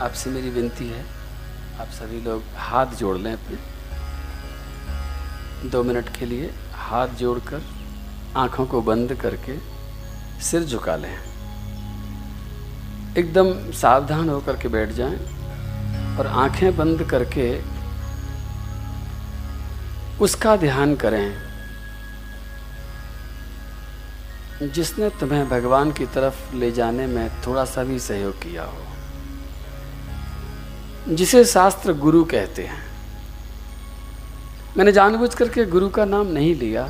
आपसे मेरी विनती है, आप सभी लोग हाथ जोड़ लें अपने। दो मिनट के लिए हाथ जोड़कर आँखों को बंद करके सिर झुका लें। एकदम सावधान होकर के बैठ जाएँ और आँखें बंद करके उसका ध्यान करें। जिसने तुम्हें भगवान की तरफ़ ले जाने में थोड़ा सा भी सहयोग किया हो। जिसे शास्त्र गुरु कहते हैं। मैंने जानबूझ करके गुरु का नाम नहीं लिया,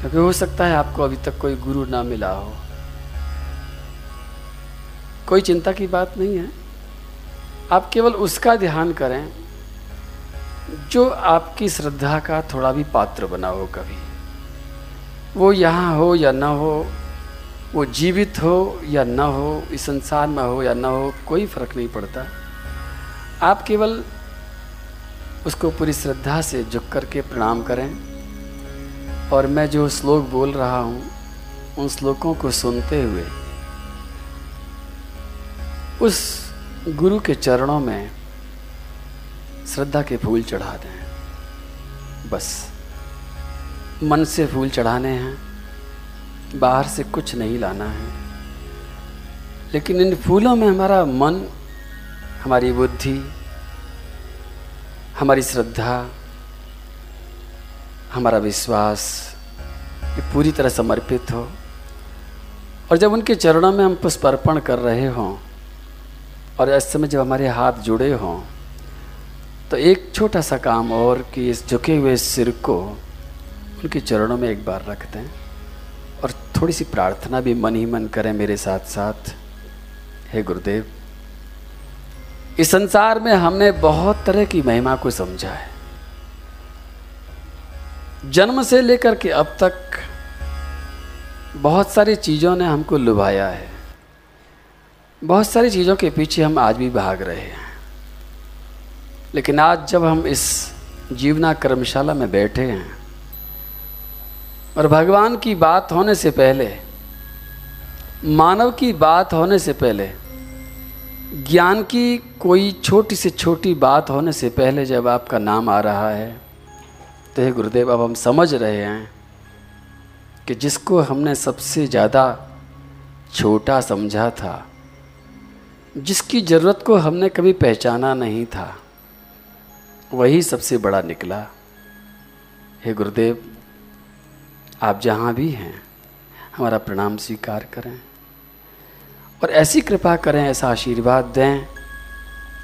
क्योंकि हो सकता है आपको अभी तक कोई गुरु ना मिला हो। कोई चिंता की बात नहीं है। आप केवल उसका ध्यान करें, जो आपकी श्रद्धा का थोड़ा भी पात्र बना हो कभी। वो यहाँ हो या न हो, वो जीवित हो या न हो, इस संसार में हो या न हो, कोई फ़र्क नहीं पड़ता। आप केवल उसको पूरी श्रद्धा से झुक करके प्रणाम करें। और मैं जो श्लोक बोल रहा हूँ, उन श्लोकों को सुनते हुए उस गुरु के चरणों में श्रद्धा के फूल चढ़ा दें। बस। मन से फूल चढ़ाने हैं, बाहर से कुछ नहीं लाना है। लेकिन इन फूलों में हमारा मन हमारी बुद्धि, हमारी श्रद्धा, हमारा विश्वास, ये पूरी तरह समर्पित हो। और जब उनके चरणों में हम पुष्प अर्पण कर रहे हों, और इस समय जब हमारे हाथ जुड़े हों तो एक छोटा सा काम और कि इस झुके हुए सिर को उनके चरणों में एक बार रख दें। और थोड़ी सी प्रार्थना भी मन ही मन करें मेरे साथ साथ हे गुरुदेव इस संसार में हमने बहुत तरह की महिमा को समझा है। जन्म से लेकर के अब तक बहुत सारी चीज़ों ने हमको लुभाया है। बहुत सारी चीज़ों के पीछे हम आज भी भाग रहे हैं। लेकिन आज जब हम इस जीवना कर्मशाला में बैठे हैं और भगवान की बात होने से पहले, मानव की बात होने से पहले ज्ञान की कोई छोटी से छोटी बात होने से पहले जब आपका नाम आ रहा है तो हे गुरुदेव, अब हम समझ रहे हैं कि जिसको हमने सबसे ज़्यादा छोटा समझा था, जिसकी ज़रूरत को हमने कभी पहचाना नहीं था, वही सबसे बड़ा निकला। हे गुरुदेव, आप जहाँ भी हैं, हमारा प्रणाम स्वीकार करें। और ऐसी कृपा करें, ऐसा आशीर्वाद दें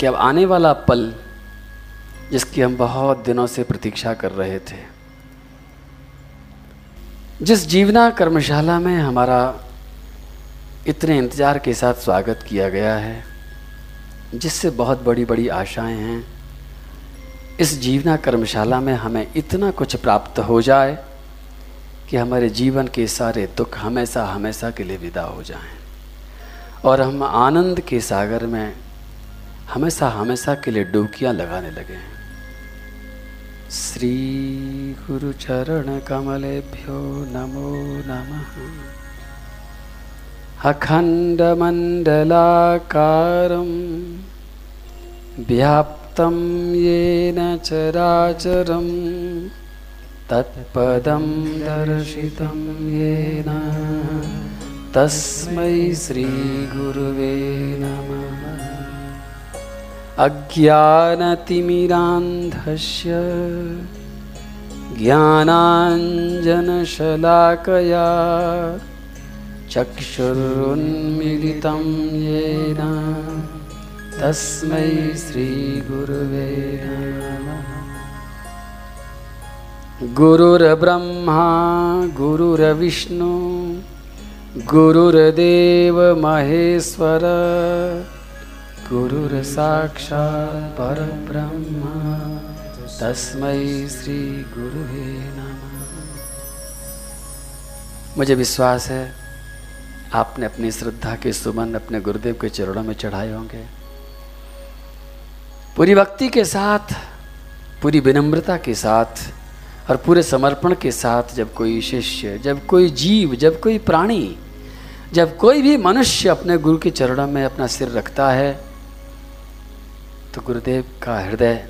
कि अब आने वाला पल, जिसकी हम बहुत दिनों से प्रतीक्षा कर रहे थे, जिस जीवना कर्मशाला में हमारा इतने इंतज़ार के साथ स्वागत किया गया है, जिससे बहुत बड़ी बड़ी आशाएँ हैं, इस जीवना कर्मशाला में हमें इतना कुछ प्राप्त हो जाए कि हमारे जीवन के सारे दुख हमेशा हमेशा के लिए विदा हो जाएँ। और हम आनंद के सागर में हमेशा हमेशा के लिए डुबकियाँ लगाने लगे श्री गुरु चरण कमलेभ्यो नमो नमः। अखंड मंडलाकारं व्याप्तं येन चराचरम् तत्पदं दर्शितं येन। तस्मै श्रीगुरुवे नमः। अज्ञानतिमिरान्धस्य ज्ञानाञ्जनशलाकया चक्षुरुन्मिलितं येन। तस्मै श्रीगुरुवे नमः। गुरुर्ब्रह्मा गुरुर्विष्णु गुरुर्देव महेश्वर गुरुर्साक्षात् परब्रह्म, तस्मै श्री नमः। मुझे विश्वास है, आपने अपनी श्रद्धा के सुमन अपने गुरुदेव के चरणों में चढ़ाए होंगे। पूरी भक्ति के साथ, पूरी विनम्रता के साथ और पूरे समर्पण के साथ जब कोई शिष्य, जब कोई जीव, जब कोई प्राणी जब कोई भी मनुष्य अपने गुरु के चरणों में अपना सिर रखता है तो गुरुदेव का हृदय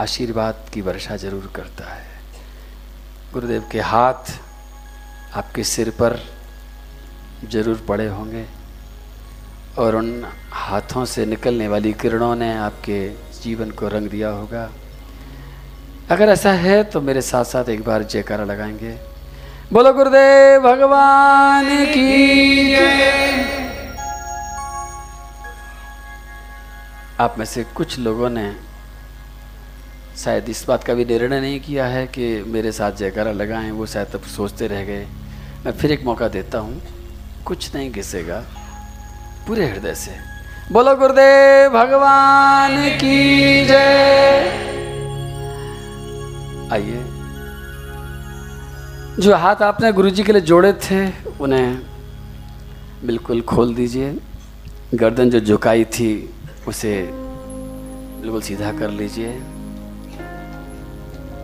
आशीर्वाद की वर्षा ज़रूर करता है। गुरुदेव के हाथ आपके सिर पर ज़रूर पड़े होंगे और उन हाथों से निकलने वाली किरणों ने आपके जीवन को रंग दिया होगा। अगर ऐसा है तो मेरे साथ साथ एक बार जयकारा लगाएँगे। बोलो गुरुदेव भगवान की आप में से कुछ लोगों ने शायद इस बात का भी निर्णय नहीं किया है कि मेरे साथ जयकारा लगाएँ वो शायद तब सोचते रह गए। मैं फिर एक मौका देता हूँ कुछ नहीं घिसेगा पूरे हृदय से। बोलो गुरुदेव भगवान की जय। आइए। जो हाथ आपने गुरुजी के लिए जोड़े थे, उन्हें बिल्कुल खोल दीजिए। गर्दन जो झुकाई थी, उसे बिल्कुल सीधा कर लीजिए।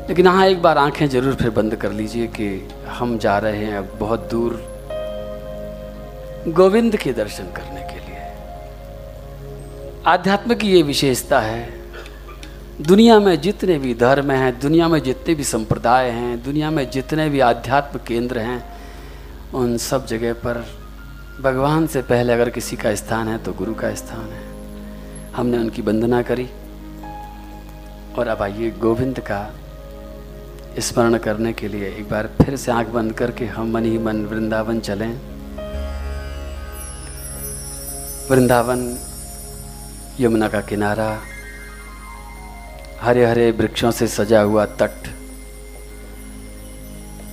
लेकिन हाँ एक बार आँखें ज़रूर फिर बंद कर लीजिए कि हम जा रहे हैं अब बहुत दूर गोविंद के दर्शन करने के लिए। आध्यात्म की ये विशेषता है दुनिया में जितने भी धर्म हैं, दुनिया में जितने भी संप्रदाय हैं, दुनिया में जितने भी आध्यात्म केंद्र हैं, उन सब जगह पर भगवान से पहले अगर किसी का स्थान है तो गुरु का स्थान है। हमने उनकी वंदना करी। और अब आइए गोविंद का स्मरण करने के लिए एक बार फिर से आँख बंद करके हम मन ही मन वृंदावन चलें। वृंदावन यमुना का किनारा हरे हरे वृक्षों से सजा हुआ तट।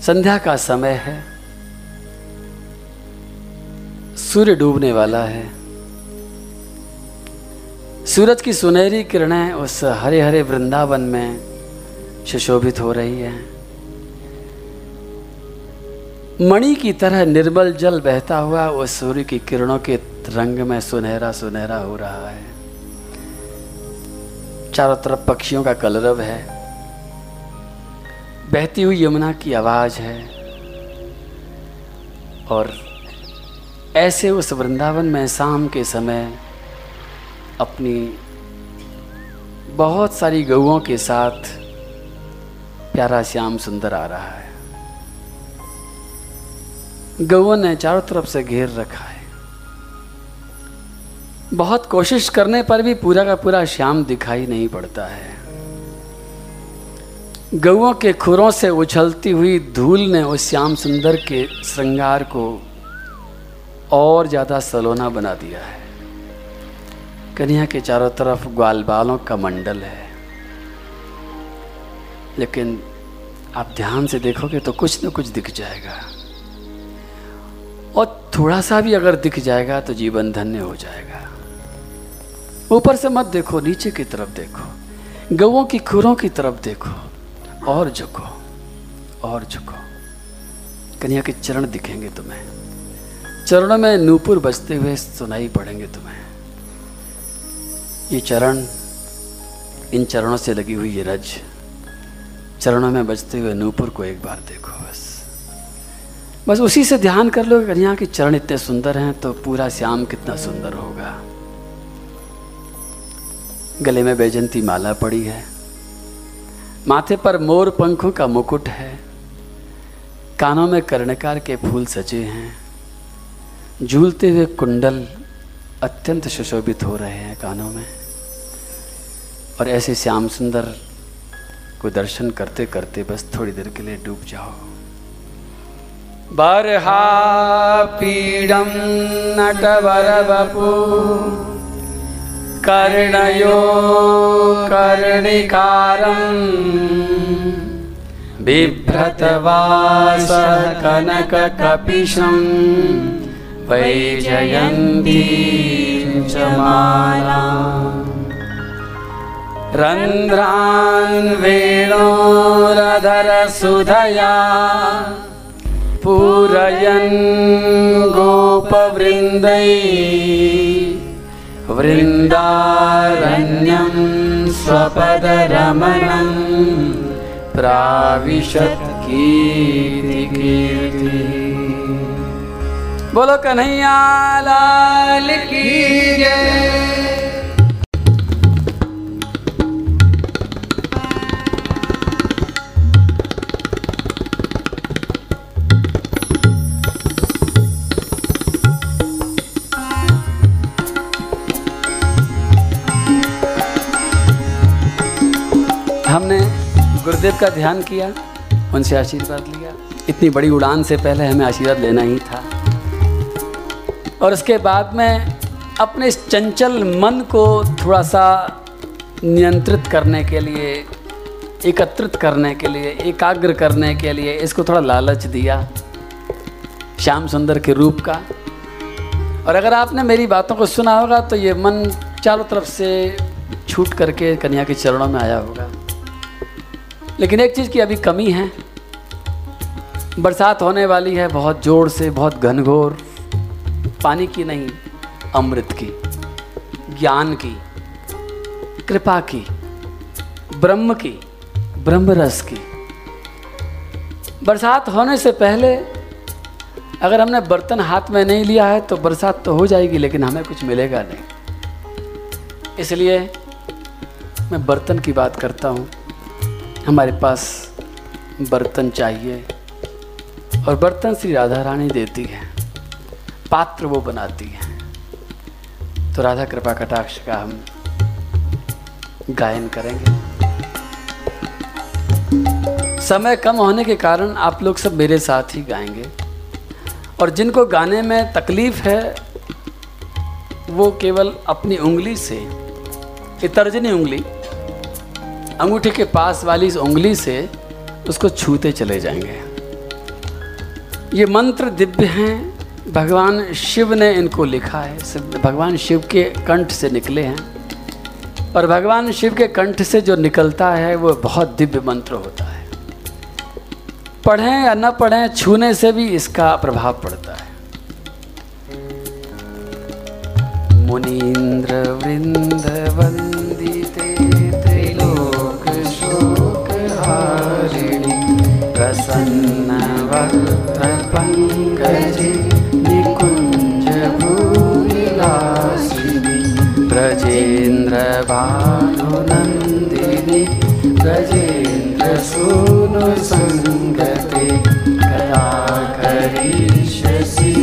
संध्या का समय है। सूर्य डूबने वाला है। सूरज की सुनहरी किरणें उस हरे हरे वृंदावन में सुशोभित हो रही है। मणि की तरह निर्मल जल बहता हुआ वो सूर्य की किरणों के रंग में सुनहरा सुनहरा हो रहा है। चारों तरफ़ पक्षियों का कलरव है। बहती हुई यमुना की आवाज़ है। और ऐसे उस वृंदावन में शाम के समय अपनी बहुत सारी गऊओं के साथ प्यारा श्याम सुंदर आ रहा है। गौ ने चारों तरफ़ से घेर रखा है। बहुत कोशिश करने पर भी पूरा का पूरा श्याम दिखाई नहीं पड़ता है। गौओं के खुरों से उछलती हुई धूल ने उस श्याम सुंदर के श्रृंगार को और ज़्यादा सलोना बना दिया है। कन्या के चारों तरफ़ ग्वाल बालों का मंडल है। लेकिन आप ध्यान से देखोगे तो कुछ न कुछ दिख जाएगा। और थोड़ा सा भी अगर दिख जाएगा तो जीवन धन्य हो जाएगा। ऊपर से मत देखो, नीचे की तरफ़ देखो, गवों की खुरों की तरफ़ देखो, और झुको और झुको। कन्या के चरण दिखेंगे तुम्हें। चरणों में नूपुर बजते हुए सुनाई पड़ेंगे तुम्हें। ये चरण, इन चरणों से लगी हुई ये रज, चरणों में बजते हुए नूपुर को एक बार देखो बस। बस उसी से ध्यान कर लो यहाँ के चरण इतने सुंदर हैं तो पूरा श्याम कितना सुंदर होगा। गले में बैजंती माला पड़ी है। माथे पर मोर पंखों का मुकुट है। कानों में कर्णकार के फूल सजे हैं। झूलते हुए कुंडल अत्यंत सुशोभित हो रहे हैं कानों में। और ऐसे श्याम सुंदर को दर्शन करते करते बस थोड़ी देर के लिए डूब जाओ। बरहा पीडम नटवर बपू कर्णयो कर्णिकारम बिभ्रतवास कनक कपिशम वैजयन्ती च माला। रन्ध्रान् वेणोरधरसुधया पूरयन् गोपवृन्दै वृन्दारण्यं स्वपदरमणं प्राविशत् कीर्ति बोलो कन्हैया लाल की जय। हमने गुरुदेव का ध्यान किया, उनसे आशीर्वाद लिया। इतनी बड़ी उड़ान से पहले हमें आशीर्वाद लेना ही था। और उसके बाद में अपने इस चंचल मन को थोड़ा सा नियंत्रित करने के लिए, एकत्रित करने के लिए, एकाग्र करने के लिए इसको थोड़ा लालच दिया, श्याम सुंदर के रूप का। और अगर आपने मेरी बातों को सुना होगा तो ये मन चारों तरफ़ से छूट करके कन्या के चरणों में आया होगा। लेकिन एक चीज़ की अभी कमी है, बरसात होने वाली है बहुत ज़ोर से, बहुत घनघोर, पानी की नहीं, अमृत की, ज्ञान की, कृपा की, ब्रह्म की ब्रह्म रस की। बरसात होने से पहले अगर हमने बर्तन हाथ में नहीं लिया है तो बरसात तो हो जाएगी, लेकिन हमें कुछ मिलेगा नहीं। इसलिए मैं बर्तन की बात करता हूँ। हमारे पास बर्तन चाहिए और बर्तन श्री राधा रानी देती है, पात्र वो बनाती है। तो राधा कृपा कटाक्ष का हम गायन करेंगे। समय कम होने के कारण आप लोग सब मेरे साथ ही गाएँगे। और जिनको गाने में तकलीफ़ है, वो केवल अपनी उंगली से ये तर्जनी उंगली अंगूठे के पास वाली इस उंगली से उसको छूते चले जाएँगे। ये मंत्र दिव्य हैं। भगवान शिव ने इनको लिखा है। भगवान शिव के कंठ से निकले हैं। और भगवान शिव के कंठ से जो निकलता है, वो बहुत दिव्य मंत्र होता है। पढ़ें या न पढ़ें, छूने से भी इसका प्रभाव पड़ता है। मुनीन्द्र वृंद पंकजे निकुंज भूविलासिनी ब्रजेन्द्र भानुनंदिनी ब्रजेन्द्र सूनु संगते कदा करीष्यसि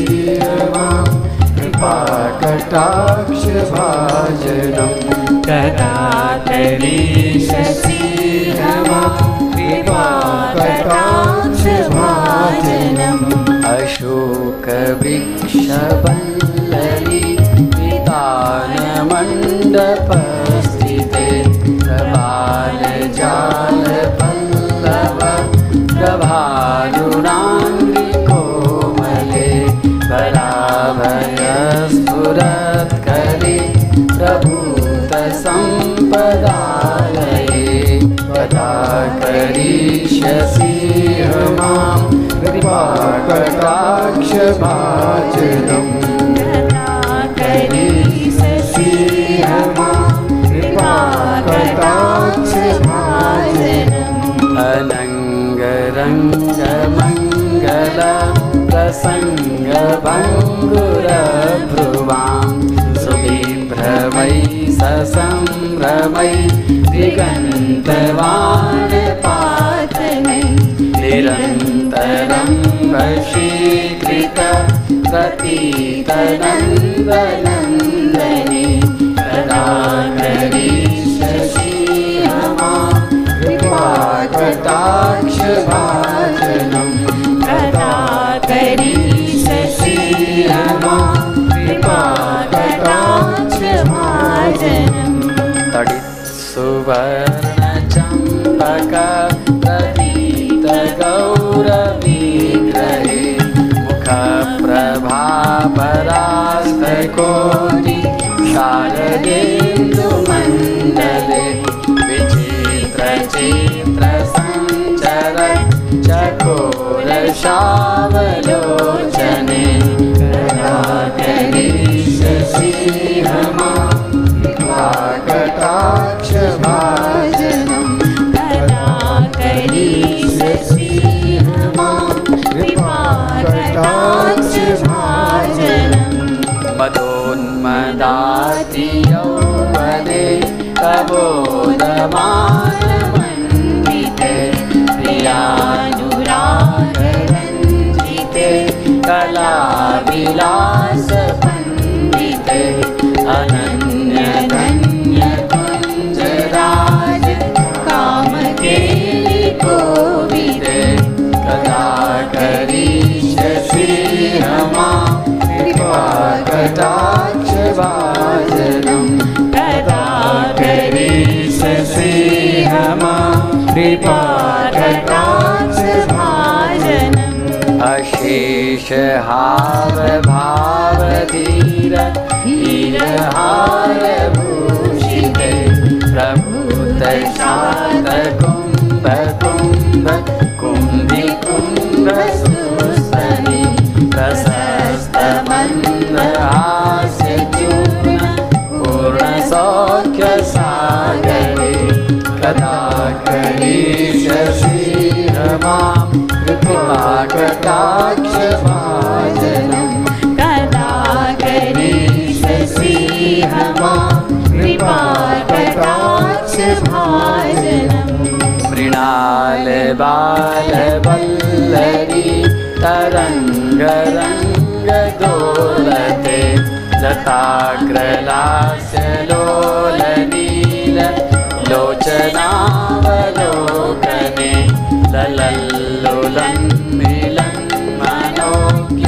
माँ कृपाकटाक्ष भाजनं कदा करीष्यसि माँ कृपाकटाक्ष क्षवाची कृपालक्षवाय अलङ्गरङ्गमङ्गल प्रसङ्ग्रुवां सुबेन्द्रमयि ससंभ्रमयि तिगन्तवा निरन्तरम् वशीकृत प्रतीतनन्दनन्दने कदा करिष्यसि माँ कृपाकटाक्षभाजनम् कदा करीष्यसि माँ कृपाकटाक्ष तडित् सुवर्णचम्पक प्रतीतगौरविग्रहे मुखप्रभापरास्तकोटि शारदेन्दुमण्डले विचित्रचित्रसञ्चर चकोरशावलोचने कदा कैलास पंडित अनन्य धन्य कुंज राज काम के कोविद कदा करीश कृपा कटाक्ष कदा करीश श्री कृपा अशेष हाव भाव धीर हीर हार भूषिते। प्रभुत शात कुंभ कुंभ कुंभी कुंभ सुस्तनी प्रशस्त मंद हास्य पूर्ण सौख्य सागरे। कदा करीष्यसि रमां कृपा कटाक्ष बालबल्लरी तरङ्गरङ्गदोलते लताग्रलास्य रङ्ग्रलाचलोली लोचनावलोकने ललल्लुलन् मिलन् मनोज्ञ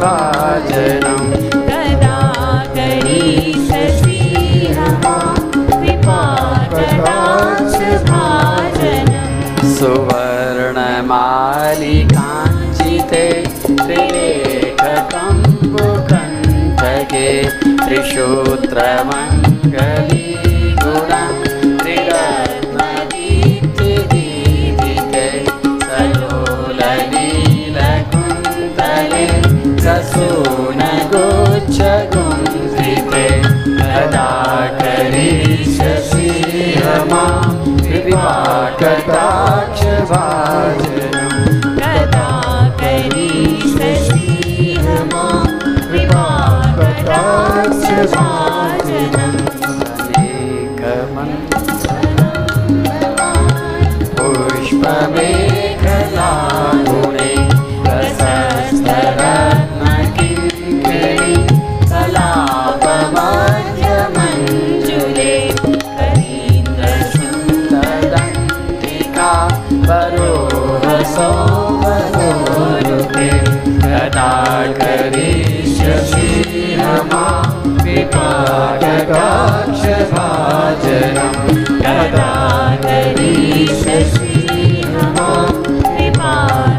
जनं कदा गै शशीपायशनं सुवर्णमालिकाञ्चिते त्रिलेखकम्बुकण्ठके मुकण्टये Dr. Shiva.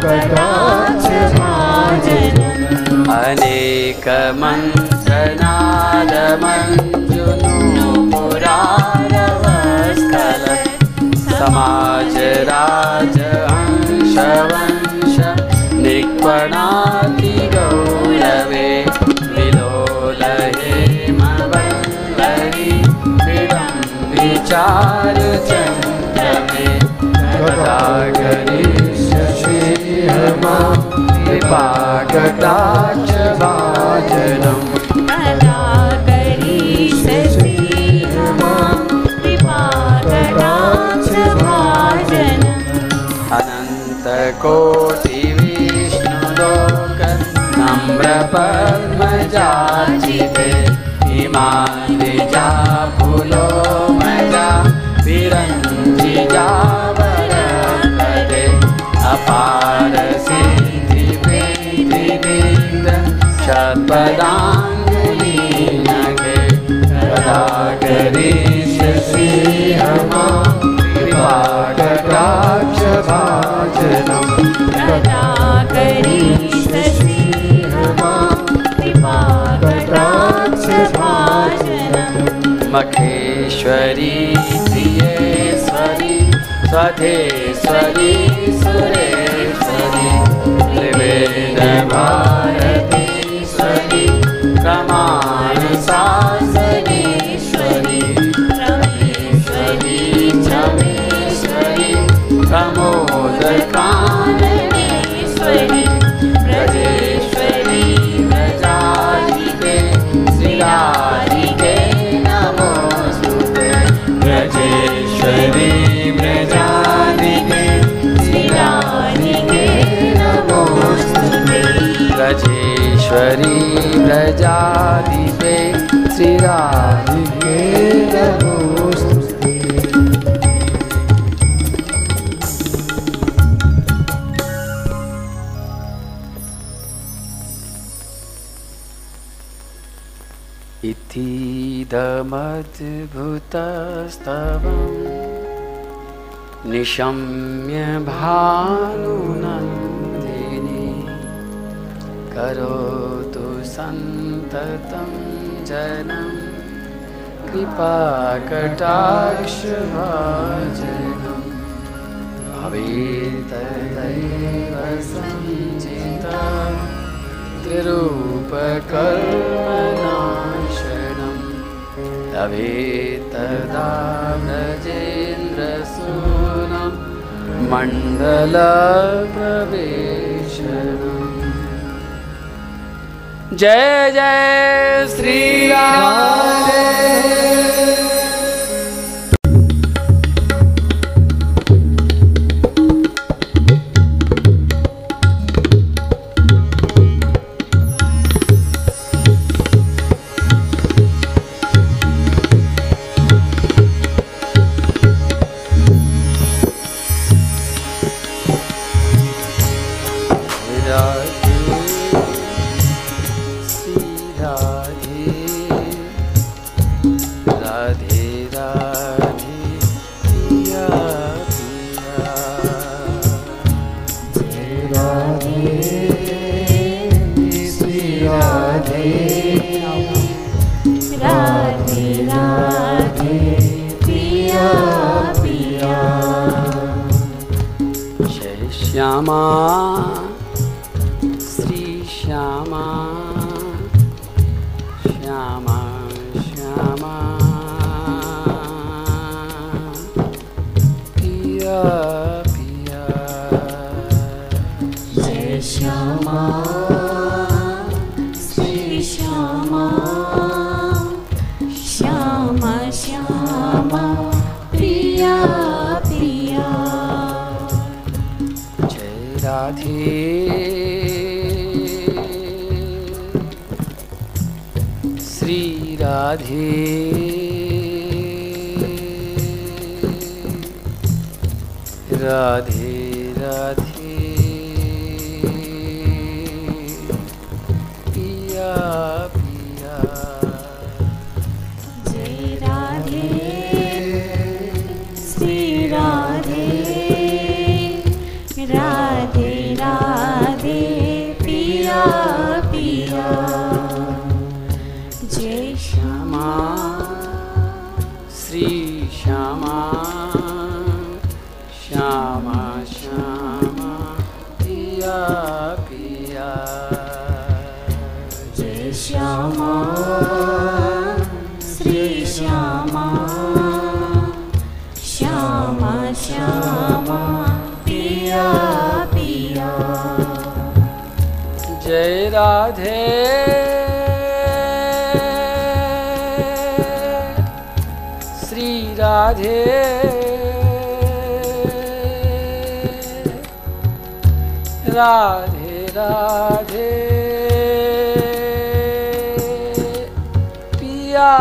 कटाक्ष भाजनम् अनेकमन्त्रनादमञ्जुनुपुरारवस्थल समाज राजहंसवंश निक्वणाति गौरवे विलोलहे मवल्लरी क्रीडं विचार चन्द्रमे करिष्यसि हमां कृपाकटाक्ष भाजनम् कदा करीष्यसि हमां कृपा कटाक्ष भाजनम् अनन्तकोटिविष्णुलोक नम्रपद्मजाचिते हिमाद्रिजा फुलो मज़ा विरञ्जिजावरपदे अपार सिद्धिपेन्द्र शतपदाङ्गुलीनगे कदा करिष्यसि हमां कृपाकटाक्ष भाजनम् कदा करीष्यसि हमां कृपा कटाक्ष भाजनम् मखेश्वरी प्रियेश्वरी स्वधेश्वरी सुरेश्वरी त्रिवेद इतीदमद्भुतस्तवम् निशम्य भानुनन्दिनी करोतु सन्ततं जनम्। कृपाकटाशिवाजिनम् भवेतदैव सञ्चिता तिरुपकर्मनाशनम् तवेतदा व्रजेन्द्रसूनं मण्डलप्रवेश जय जय श्री राधे श्यामा जय राधे। श्री राधे। राधे राधे। पिया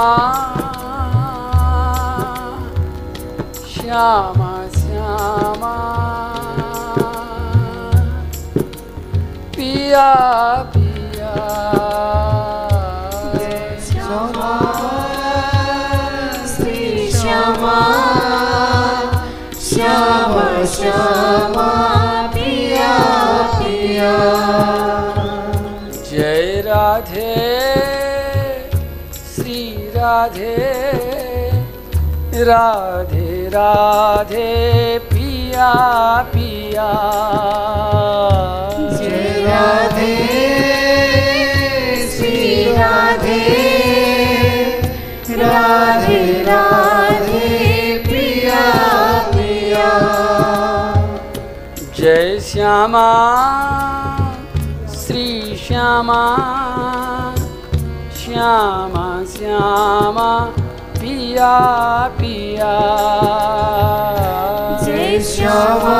श्यामा श्यामा श्यामा। पिया राधे राधे पिया पिया। जय राधे श्री राधे। राधे राधे पिया पिया। जय श्यामा श्री श्यामा। श्यामा श्यामा पिया पिया जय श्यामा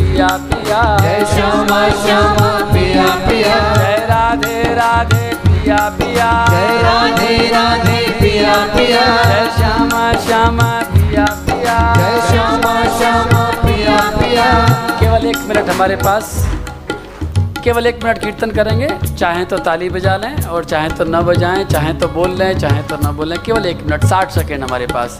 जय श्यामा श्यामा पिया पिया। जय राधे राधे पिया पिया। जय राधे राधे पिया पिया। जय श्यामा श्यामा पिया पिया। जय श्यामा श्यामा पिया पिया। केवल एक मिनट हमारे पास। केवल एक मिनट कीर्तन करेंगे। चाहें तो ताली बजा लें और चाहें तो न बजाएँ चाहे तो बोल लें चाहे तो न बोलें केवल एक मिनट साठ सेकेंड हमारे पास।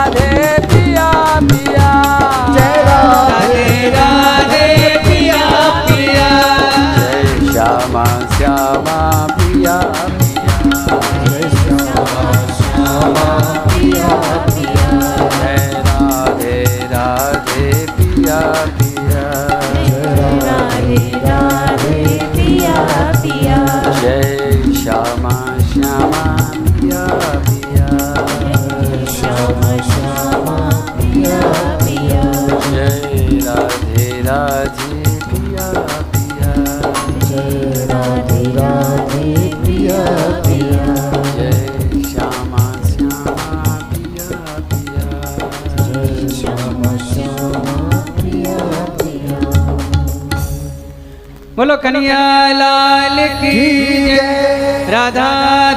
बोलो कन्हैया लाल की जय राधा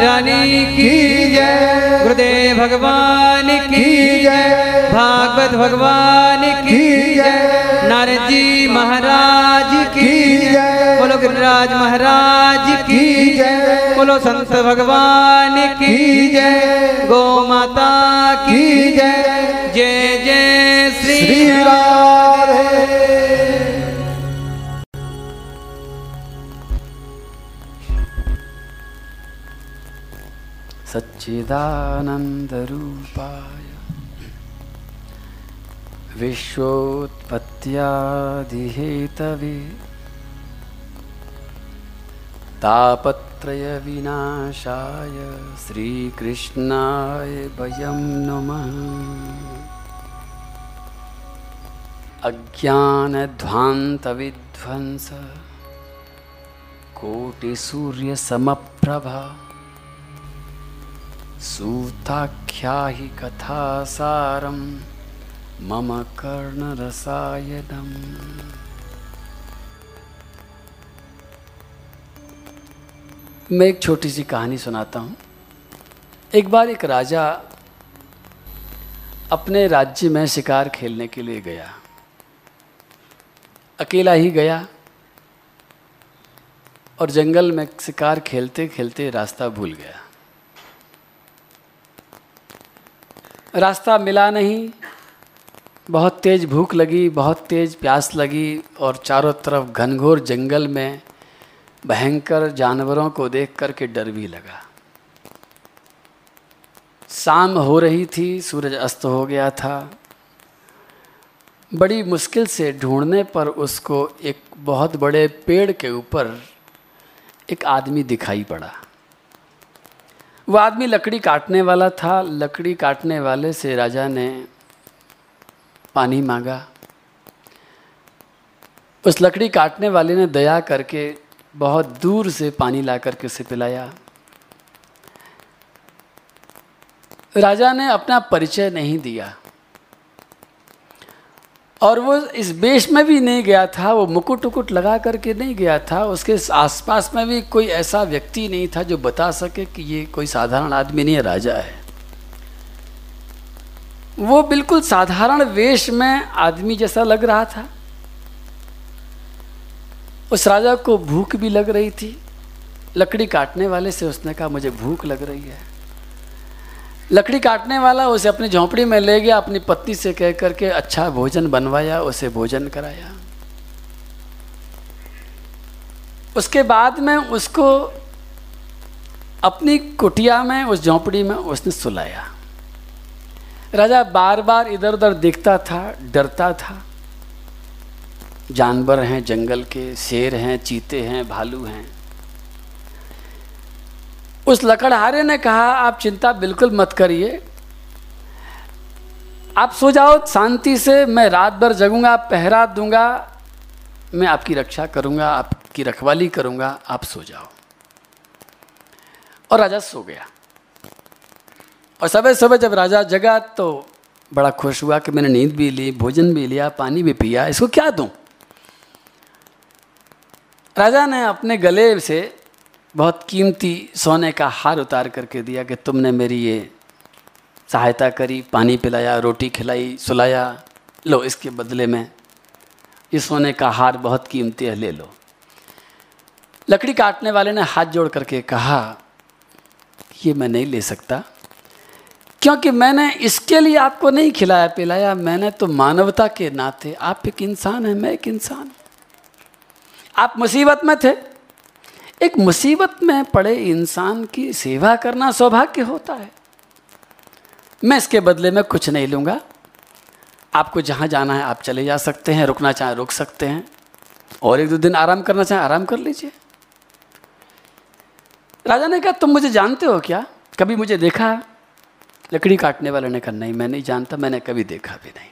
रानी की जय गुरुदेव भगवान की जय भागवत भगवान की जय नारद जी महाराज की जय बोलो गिरिराज महाराज की जय बोलो संत भगवान की जय गौ माता की जय जय जय श्री राधे सच्चिदानन्दरूपाय विश्वोत्पत्त्यादिहेतवे तापत्रयविनाशाय श्रीकृष्णाय वयं नमः। अज्ञानध्वान्तविध्वंस कोटिसूर्यसमप्रभा सूताख्याहि कथासारं मम कर्ण कर्णरसायनम्। मैं एक छोटी सी कहानी सुनाता हूँ। एक बार एक राजा अपने राज्य में शिकार खेलने के लिए गया। अकेला ही गया और जंगल में शिकार खेलते खेलते रास्ता भूल गया। रास्ता मिला नहीं। बहुत तेज भूख लगी, बहुत तेज प्यास लगी और चारों तरफ़ घनघोर जंगल में भयंकर जानवरों को देख कर के डर भी लगा। शाम हो रही थी, सूरज अस्त हो गया था। बड़ी मुश्किल से ढूँढने पर उसको एक बहुत बड़े पेड़ के ऊपर एक आदमी दिखाई पड़ा। वो आदमी लकड़ी काटने वाला था, लकड़ी काटने वाले से राजा ने पानी मांगा। उस लकड़ी काटने वाले ने दया करके बहुत दूर से पानी ला करके उसे पिलाया। राजा ने अपना परिचय नहीं दिया। और वो इस बेश में भी नहीं गया था, वो मुकुट उकुट लगा करके नहीं गया था, उसके आसपास में भी कोई ऐसा व्यक्ति नहीं था जो बता सके कि ये कोई साधारण आदमी नहीं है, राजा है। वो बिल्कुल साधारण वेश में आदमी जैसा लग रहा था। उस राजा को भूख भी लग रही थी, लकड़ी काटने वाले से उसने कहा, मुझे भूख लग रही है। लकड़ी काटने वाला उसे अपनी झोंपड़ी में ले गया, अपनी पत्नी से कह करके अच्छा भोजन बनवाया, उसे भोजन कराया। उसके बाद में उसको अपनी कुटिया में, उस झोंपड़ी में उसने सुलाया। राजा बार बार इधर उधर देखता था, डरता था। जानवर हैं, जंगल के, शेर हैं, चीते हैं, भालू हैं। उस लकड़हारे ने कहा, आप चिंता बिल्कुल मत करिए। आप सो जाओ, शांति से, मैं रात भर जगूँगा पहरा दूँगा, मैं आपकी रक्षा करूँगा, आपकी रखवाली करूँगा, आप सो जाओ। और राजा सो गया। और सुबह सुबह जब राजा जगा तो बड़ा खुश हुआ कि मैंने नींद भी ली, भोजन भी लिया, पानी भी पिया, इसको क्या दूँ? राजा ने अपने गले से बहुत कीमती सोने का हार उतार करके दिया कि तुमने मेरी ये सहायता करी, पानी पिलाया, रोटी खिलाई, सुलाया। लो, इसके बदले में ये सोने का हार बहुत कीमती है, ले लो। लकड़ी काटने वाले ने हाथ जोड़ करके कहा, ये मैं नहीं ले सकता, क्योंकि मैंने इसके लिए आपको नहीं खिलाया, पिलाया। मैंने तो मानवता के नाते, आप एक इंसान हैं, मैं एक इंसान आप मुसीबत में थे एक मुसीबत में पड़े इंसान की सेवा करना सौभाग्य होता है। मैं इसके बदले में कुछ नहीं लूँगा। आपको जहाँ जाना है, आप चले जा सकते हैं, रुकना चाहें रुक सकते हैं। और एक दो दिन आराम करना चाहें आराम कर लीजिए। राजा ने कहा, तुम मुझे जानते हो क्या? कभी मुझे देखा? लकड़ी काटने वाले ने कहा, नहीं, मैं नहीं जानता, मैंने कभी देखा भी नहीं।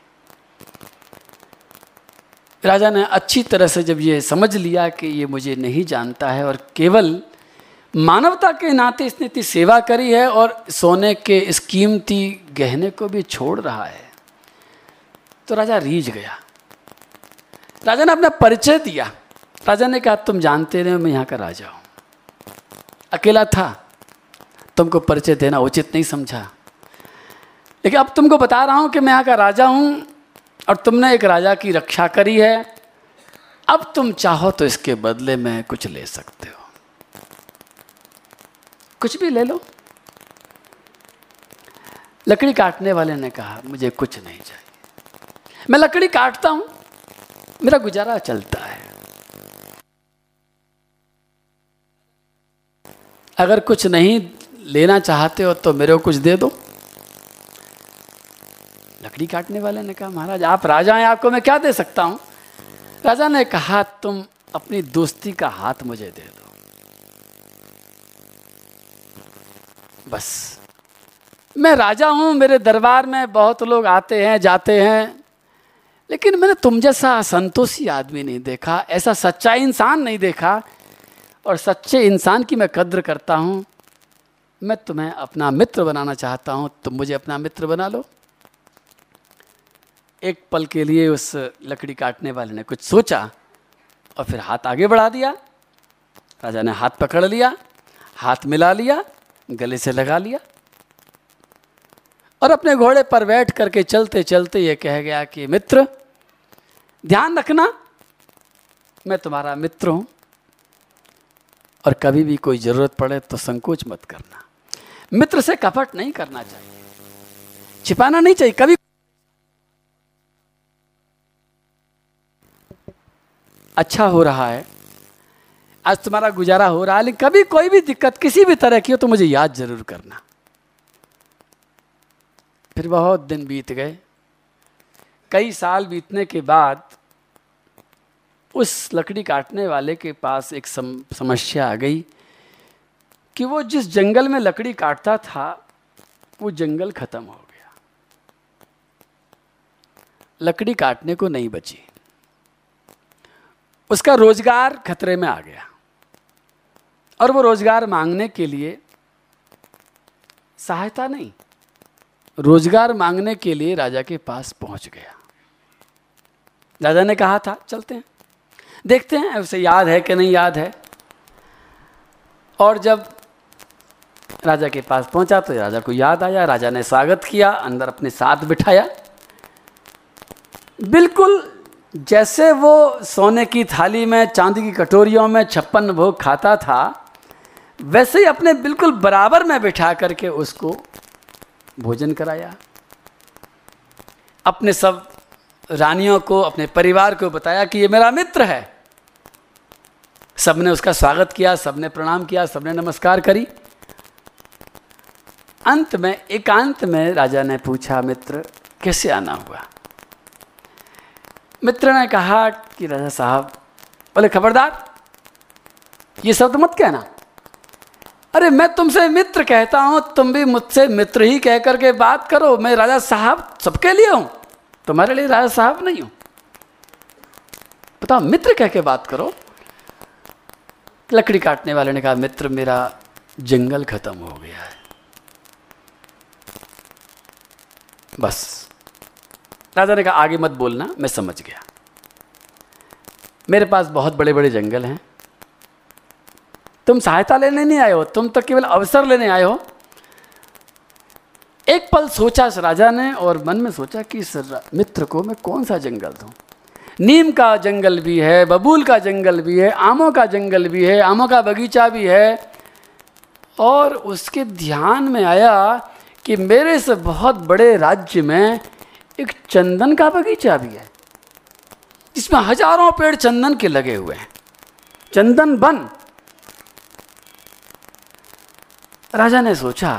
राजा ने अच्छी तरह से जब ये समझ लिया कि ये मुझे नहीं जानता है और केवल मानवता के नाते इसने इतनी सेवा करी है और सोने के इस कीमती गहने को भी छोड़ रहा है तो राजा रीझ गया। राजा ने अपना परिचय दिया। राजा ने कहा, तुम जानते रहे मैं यहाँ का राजा हूँ। अकेला था। तुमको परिचय देना उचित नहीं समझा। लेकिन अब तुमको बता रहा हूँ कि मैं यहाँ का राजा हूँ। और तुमने एक राजा की रक्षा करी है, अब तुम चाहो तो इसके बदले में कुछ ले सकते हो। कुछ भी ले लो। लकड़ी काटने वाले ने कहा, मुझे कुछ नहीं चाहिए। मैं लकड़ी काटता हूँ, मेरा गुजारा चलता है। अगर कुछ नहीं लेना चाहते हो तो मेरे को कुछ दे दो। लकड़ी काटने वाले ने कहा, महाराज, आप राजा हैं, आपको मैं क्या दे सकता हूँ? राजा ने कहा, तुम अपनी दोस्ती का हाथ मुझे दे दो। बस। मैं राजा हूँ, मेरे दरबार में बहुत लोग आते हैं, जाते हैं, लेकिन मैंने तुम जैसा संतोषी आदमी नहीं देखा, ऐसा सच्चा इंसान नहीं देखा, और सच्चे इंसान की मैं कद्र करता हूँ। मैं तुम्हें अपना मित्र बनाना चाहता हूँ, तुम मुझे अपना मित्र बना लो। एक पल के लिए उस लकड़ी काटने वाले ने कुछ सोचा और फिर हाथ आगे बढ़ा दिया। राजा ने हाथ पकड़ लिया, हाथ मिला लिया, गले से लगा लिया और अपने घोड़े पर बैठ करके चलते चलते ये कह गया कि, मित्र, ध्यान रखना, मैं तुम्हारा मित्र हूँ और कभी भी कोई ज़रूरत पड़े तो संकोच मत करना। मित्र से कपट नहीं करना चाहिए, छिपाना नहीं चाहिए, कभी अच्छा हो रहा है आज तुम्हारा गुजारा हो रहा है लेकिन कभी कोई भी दिक्कत किसी भी तरह की हो तो मुझे याद ज़रूर करना। फिर बहुत दिन बीत गए। कई साल बीतने के बाद उस लकड़ी काटने वाले के पास एक सम, समस्या आ गई कि वो जिस जंगल में लकड़ी काटता था वो जंगल खत्म हो गया। लकड़ी काटने को नहीं बची। उसका रोज़गार खतरे में आ गया। और वो रोज़गार मांगने के लिए सहायता नहीं, रोज़गार मांगने के लिए राजा के पास पहुँच गया। राजा ने कहा, था, चलते हैं। देखते हैं, उसे याद है कि नहीं याद है। और जब राजा के पास पहुँचा तो राजा को याद आया, राजा ने स्वागत किया, अंदर अपने साथ बिठाया। बिल्कुल जैसे वो सोने की थाली में, चांदी की कटोरियों में छप्पन भोग खाता था, वैसे ही अपने बिल्कुल बराबर में बिठा करके उसको भोजन कराया। अपने सब रानियों को, अपने परिवार को बताया कि ये मेरा मित्र है। सबने उसका स्वागत किया, सबने प्रणाम किया, सबने नमस्कार करी। अंत में, एकांत में राजा ने पूछा, मित्र, कैसे आना हुआ? मित्र ने कहा कि राजा साहब, बोले, खबरदार, ये शब्द मत कहना। अरे, मैं तुमसे मित्र कहता हूँ, तुम भी मुझसे मित्र ही कह करके बात करो। मैं राजा साहब सबके लिए हूँ, तुम्हारे लिए राजा साहब नहीं हूँ। बताओ, मित्र कह के बात करो। लकड़ी काटने वाले ने कहा, मित्र, मेरा जंगल खत्म हो गया है। बस। राजा ने कहा, आगे मत बोलना, मैं समझ गया। मेरे पास बहुत बड़े बड़े जंगल हैं। तुम सहायता लेने नहीं आए हो, तुम तो केवल अवसर लेने आए हो। एक पल सोचा इस राजा ने और मन में सोचा कि इस मित्र को मैं कौन सा जंगल दूँ? नीम का जंगल भी है, बबूल का जंगल भी है, आमों का जंगल भी है, आमों का बगीचा भी है। और उसके ध्यान में आया कि मेरे से बहुत बड़े राज्य में एक चंदन का बगीचा भी है, जिसमें हज़ारों पेड़ चंदन के लगे हुए हैं। चंदन बन। राजा ने सोचा,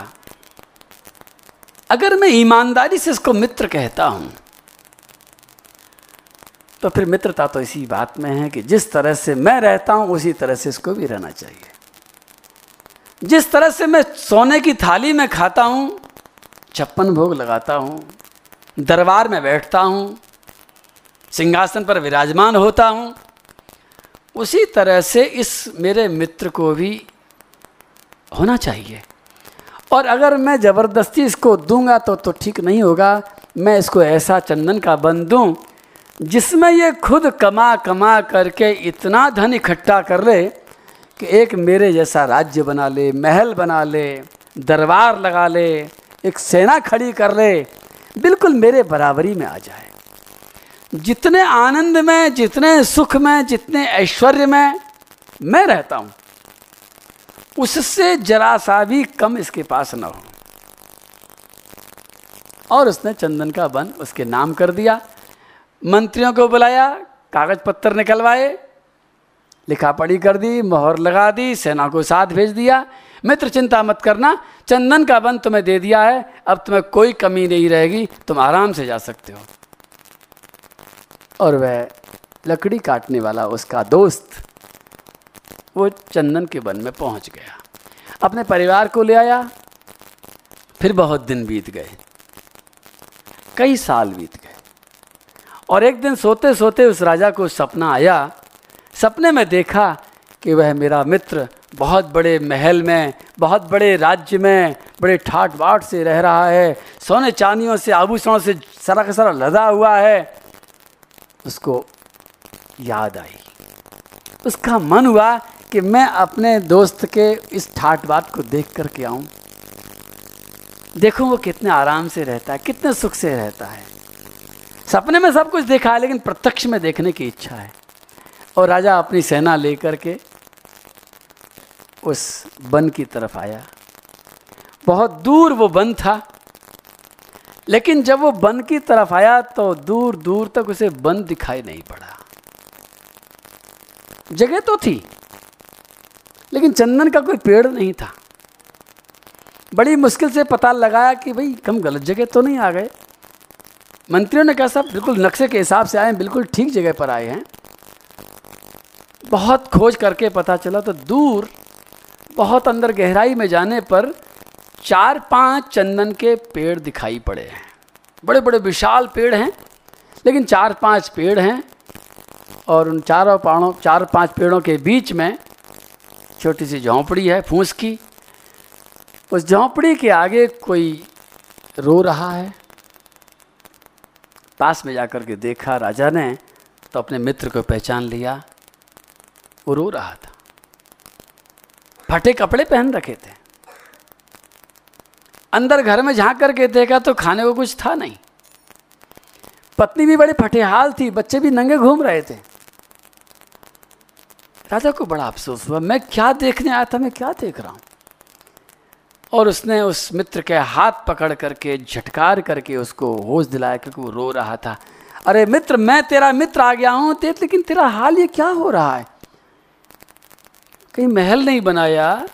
अगर मैं ईमानदारी से इसको मित्र कहता हूँ तो फिर मित्रता तो इसी बात में है कि जिस तरह से मैं रहता हूँ, उसी तरह से इसको भी रहना चाहिए। जिस तरह से मैं सोने की थाली में खाता हूँ, छप्पन भोग लगाता हूँ दरबार में बैठता हूँ, सिंहासन पर विराजमान होता हूँ। उसी तरह से इस मेरे मित्र को भी होना चाहिए। और अगर मैं ज़बरदस्ती इसको दूँगा तो तो ठीक नहीं होगा। मैं इसको ऐसा चंदन का बन दूँ, जिसमें ये खुद कमा कमा करके इतना धन इकट्ठा कर ले कि एक मेरे जैसा राज्य बना ले, महल बना ले, दरबार लगा ले, एक सेना खड़ी कर ले बिल्कुल मेरे बराबरी में आ जाए। जितने आनंद में, जितने सुख में, जितने ऐश्वर्य में मैं रहता हूँ, उससे जरा सा भी कम इसके पास न हो। और उसने चंदन का वन उसके नाम कर दिया, मंत्रियों को बुलाया, कागज़ पत्थर निकलवाए लिखा पढ़ी कर दी, मोहर लगा दी, सेना को साथ भेज दिया मित्र, चिंता मत करना। चंदन का बंद तुम्हें दे दिया है। अब तुम्हें कोई कमी नहीं रहेगी। तुम आराम से जा सकते हो। और वह लकड़ी काटने वाला उसका दोस्त, वो चंदन के वन में पहुँच गया। अपने परिवार को ले आया। फिर बहुत दिन बीत गए। कई साल बीत गए। और एक दिन सोते सोते उस राजा को सपना आया। सपने में देखा कि वह मेरा मित्र बहुत बड़े महल में, बहुत बड़े राज्य में, बड़े ठाट बाट से रह रहा है। सोने चांदियों से, आभूषणों से सारा का सारा लदा हुआ है। उसको याद आई। उसका मन हुआ कि मैं अपने दोस्त के इस ठाट बात को देख कर के आऊँ। देखूँ वो कितने आराम से रहता है, कितने सुख से रहता है। सपने में सब कुछ देखा है, लेकिन प्रत्यक्ष में देखने की इच्छा है। और राजा अपनी सेना लेकर के उस वन की तरफ़ आया। बहुत दूर वो वन था, लेकिन जब वो वन की तरफ़ आया तो दूर दूर तक उसे वन दिखाई नहीं पड़ा। जगह तो थी, लेकिन चंदन का कोई पेड़ नहीं था। बड़ी मुश्किल से पता लगाया कि भाई हम गलत जगह तो नहीं आ गए। मंत्रियों ने कहा सब बिल्कुल नक्शे के हिसाब से आए हैं, बिल्कुल ठीक जगह पर आए हैं। बहुत खोज करके पता चला तो दूर बहुत अंदर गहराई में जाने पर चार पाँच चंदन के पेड़ दिखाई पड़े हैं। बड़े बड़े विशाल पेड़ हैं, लेकिन चार पाँच पेड़ हैं और उन चारों पहाड़ों चार पाँच पेड़ों के बीच में छोटी सी झोंपड़ी है, फूस की। उस झोंपड़ी के आगे कोई रो रहा है। पास में जाकर के देखा राजा ने तो अपने मित्र को पहचान लिया, वो रो रहा था। फटे कपड़े पहन रखे थे। अंदर घर में झाँक करके देखा तो खाने को कुछ था नहीं। पत्नी भी बड़ी फटेहाल थी बच्चे भी नंगे घूम रहे थे। राजा को बड़ा अफसोस हुआ मैं क्या देखने आया था मैं क्या देख रहा हूँ? और उसने उस मित्र के हाथ पकड़ करके झटकार करके उसको होश दिलाया क्योंकि वो रो रहा था। अरे मित्र मैं तेरा मित्र आ गया हूँ ते, लेकिन तेरा हाल ये क्या हो रहा है? कहीं महल नहीं बनाया,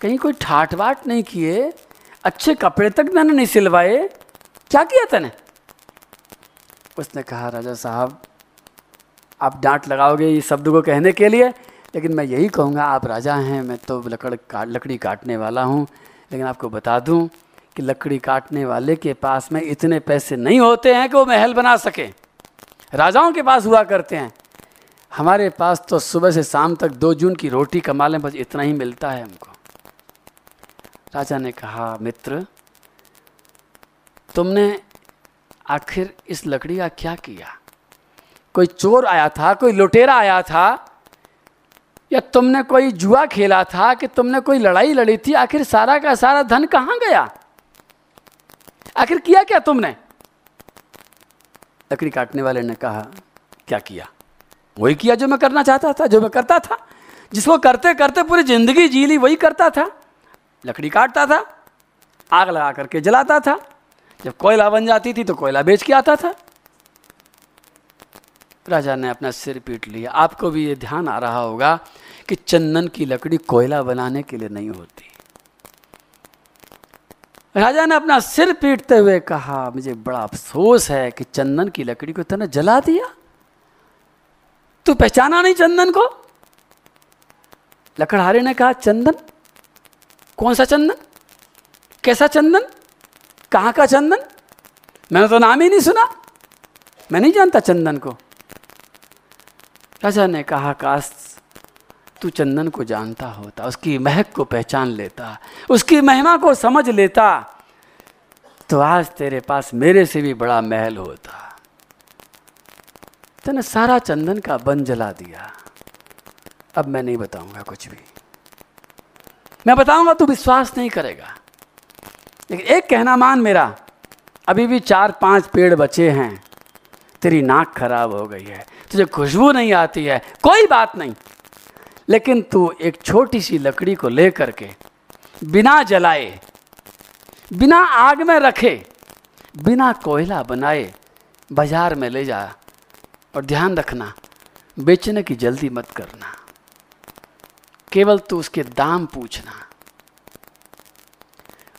कहीं कोई ठाट बाट नहीं किए, अच्छे कपड़े तक मैंने नहीं सिलवाए, क्या किया तने? उसने कहा, राजा साहब, आप डांट लगाओगे इस शब्द को कहने के लिए, लेकिन मैं यही कहूँगा, आप राजा हैं, मैं तो लकड़ काट लकड़ी काटने वाला हूँ, लेकिन आपको बता दूँ कि लकड़ी काटने वाले के पास में इतने पैसे नहीं होते हैं कि वो महल बना सके। राजाओं के पास हुआ करते हैं। हमारे पास तो सुबह से शाम तक दो जून की रोटी कमा लें बस इतना ही मिलता है हमको। राजा ने कहा, मित्र, तुमने आखिर इस लकड़ी का क्या किया? कोई चोर आया था, कोई लुटेरा आया था, या तुमने कोई जुआ खेला था कि तुमने कोई लड़ाई लड़ी थी? आखिर सारा का सारा धन कहाँ गया? आखिर किया क्या तुमने? लकड़ी काटने वाले ने कहा, क्या किया? वही किया जो मैं करना चाहता था, जो मैं करता था। जिसको करते करते पूरी ज़िंदगी जी ली, वही करता था। लकड़ी काटता था, आग लगा करके जलाता था। जब कोयला बन जाती थी तो कोयला बेच के आता था। राजा ने अपना सिर पीट लिया। आपको भी ये ध्यान आ रहा होगा कि चंदन की लकड़ी कोयला बनाने के लिए नहीं होती। राजा ने अपना सिर पीटते हुए कहा, मुझे बड़ा अफसोस है कि चंदन की लकड़ी को तूने जला दिया। तू पहचाना नहीं चंदन को? लकड़हारे ने कहा, चंदन? कौन सा चंदन? कैसा चंदन? कहाँ का चंदन? मैंने तो नाम ही नहीं सुना। मैं नहीं जानता चंदन को। राजा ने कहा, काश तू चंदन को जानता होता, उसकी महक को पहचान लेता, उसकी महिमा को समझ लेता तो आज तेरे पास मेरे से भी बड़ा महल होता। तूने सारा चंदन का बन जला दिया। अब मैं नहीं बताऊँगा कुछ भी। मैं बताऊँगा तू विश्वास नहीं करेगा। लेकिन एक कहना मान मेरा, अभी भी चार पाँच पेड़ बचे हैं। तेरी नाक खराब हो गई है। तुझे खुशबू नहीं आती है। कोई बात नहीं। लेकिन तू एक छोटी सी लकड़ी को लेकर के बिना जलाए, बिना आग में रखे, बिना कोयला बनाए बाज़ार में ले जा। और ध्यान रखना, बेचने की जल्दी मत करना। केवल तो उसके दाम पूछना।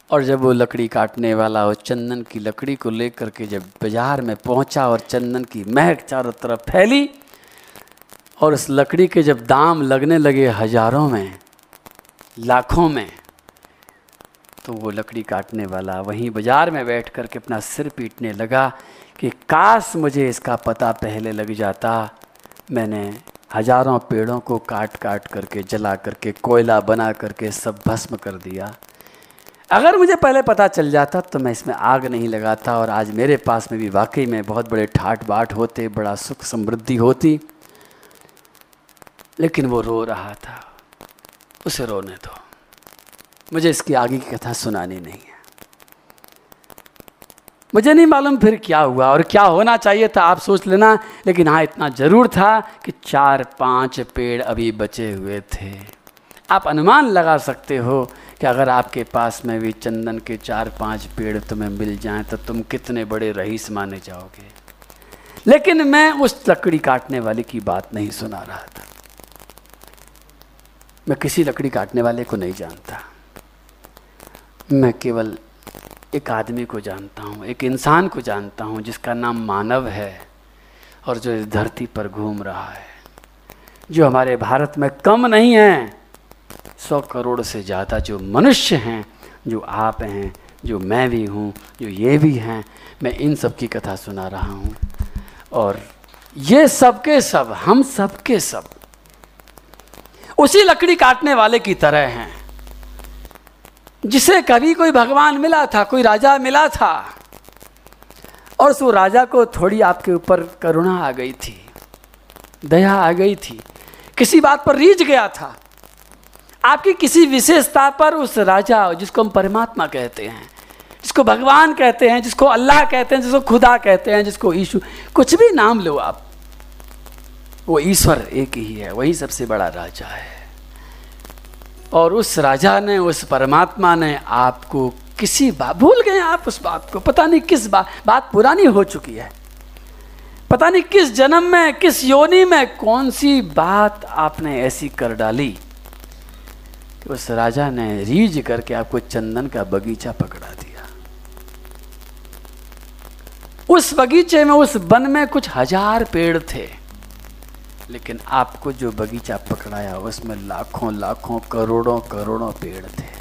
और जब वो लकड़ी काटने वाला वो चंदन की लकड़ी को लेकर के जब बाज़ार में पहुँचा और चंदन की महक चारों तरफ़ फैली, और उस लकड़ी के जब दाम लगने लगे हज़ारों में, लाखों में तो वो लकड़ी काटने वाला वहीं बाज़ार में बैठ कर के अपना सिर पीटने लगा कि काश मुझे इसका पता पहले लग जाता। मैंने हज़ारों पेड़ों को काट काट करके, जला करके, कोयला बना करके सब भस्म कर दिया। अगर मुझे पहले पता चल जाता तो मैं इसमें आग नहीं लगाता और आज मेरे पास में भी वाकई में बहुत बड़े ठाट बाट होते, बड़ा सुख समृद्धि होती। लेकिन वो रो रहा था। उसे रोने दो। मुझे इसकी आगे की कथा सुनानी नहीं है। मुझे नहीं मालूम फिर क्या हुआ और क्या होना चाहिए था, आप सोच लेना। लेकिन हाँ इतना ज़रूर था कि चार पाँच पेड़ अभी बचे हुए थे। आप अनुमान लगा सकते हो कि अगर आपके पास में भी चंदन के चार पाँच पेड़ तुम्हें मिल जाएँ तो तुम कितने बड़े रईस माने जाओगे। लेकिन मैं उस लकड़ी काटने वाले की बात नहीं सुना रहा था। मैं किसी लकड़ी काटने वाले को नहीं जानता। मैं केवल एक आदमी को जानता हूँ, एक इंसान को जानता हूँ, जिसका नाम मानव है और जो इस धरती पर घूम रहा है। जो हमारे भारत में कम नहीं है, सौ करोड़ से ज़्यादा जो मनुष्य हैं, जो आप हैं, जो मैं भी हूँ, जो ये भी हैं, मैं इन सब की कथा सुना रहा हूँ। और ये सब के सब, हम सब के सब, उसी लकड़ी काटने वाले की तरह हैं। जिसे कभी कोई भगवान मिला था, कोई राजा मिला था, और उस राजा को थोड़ी आपके ऊपर करुणा आ गई थी, दया आ गई थी। किसी बात पर रीझ गया था। आपकी किसी विशेषता पर उस राजा, जिसको हम परमात्मा कहते हैं, जिसको भगवान कहते हैं, जिसको अल्लाह कहते हैं, जिसको खुदा कहते हैं, जिसको ईशु, कुछ भी नाम लो आप, वो ईश्वर एक ही है, वही सबसे बड़ा राजा है। और उस राजा ने, उस परमात्मा ने आपको किसी बात भूल गए आप उस बात को। पता नहीं किस बात बात पुरानी हो चुकी है। पता नहीं किस जन्म में, किस योनि में कौन सी बात आपने ऐसी कर डाली कि उस राजा ने रीझ करके आपको चंदन का बगीचा पकड़ा दिया। उस बगीचे में, उस वन में कुछ हज़ार पेड़ थे। लेकिन आपको जो बगीचा पकड़ाया, उसमें लाखों लाखों, करोड़ों करोड़ों पेड़ थे।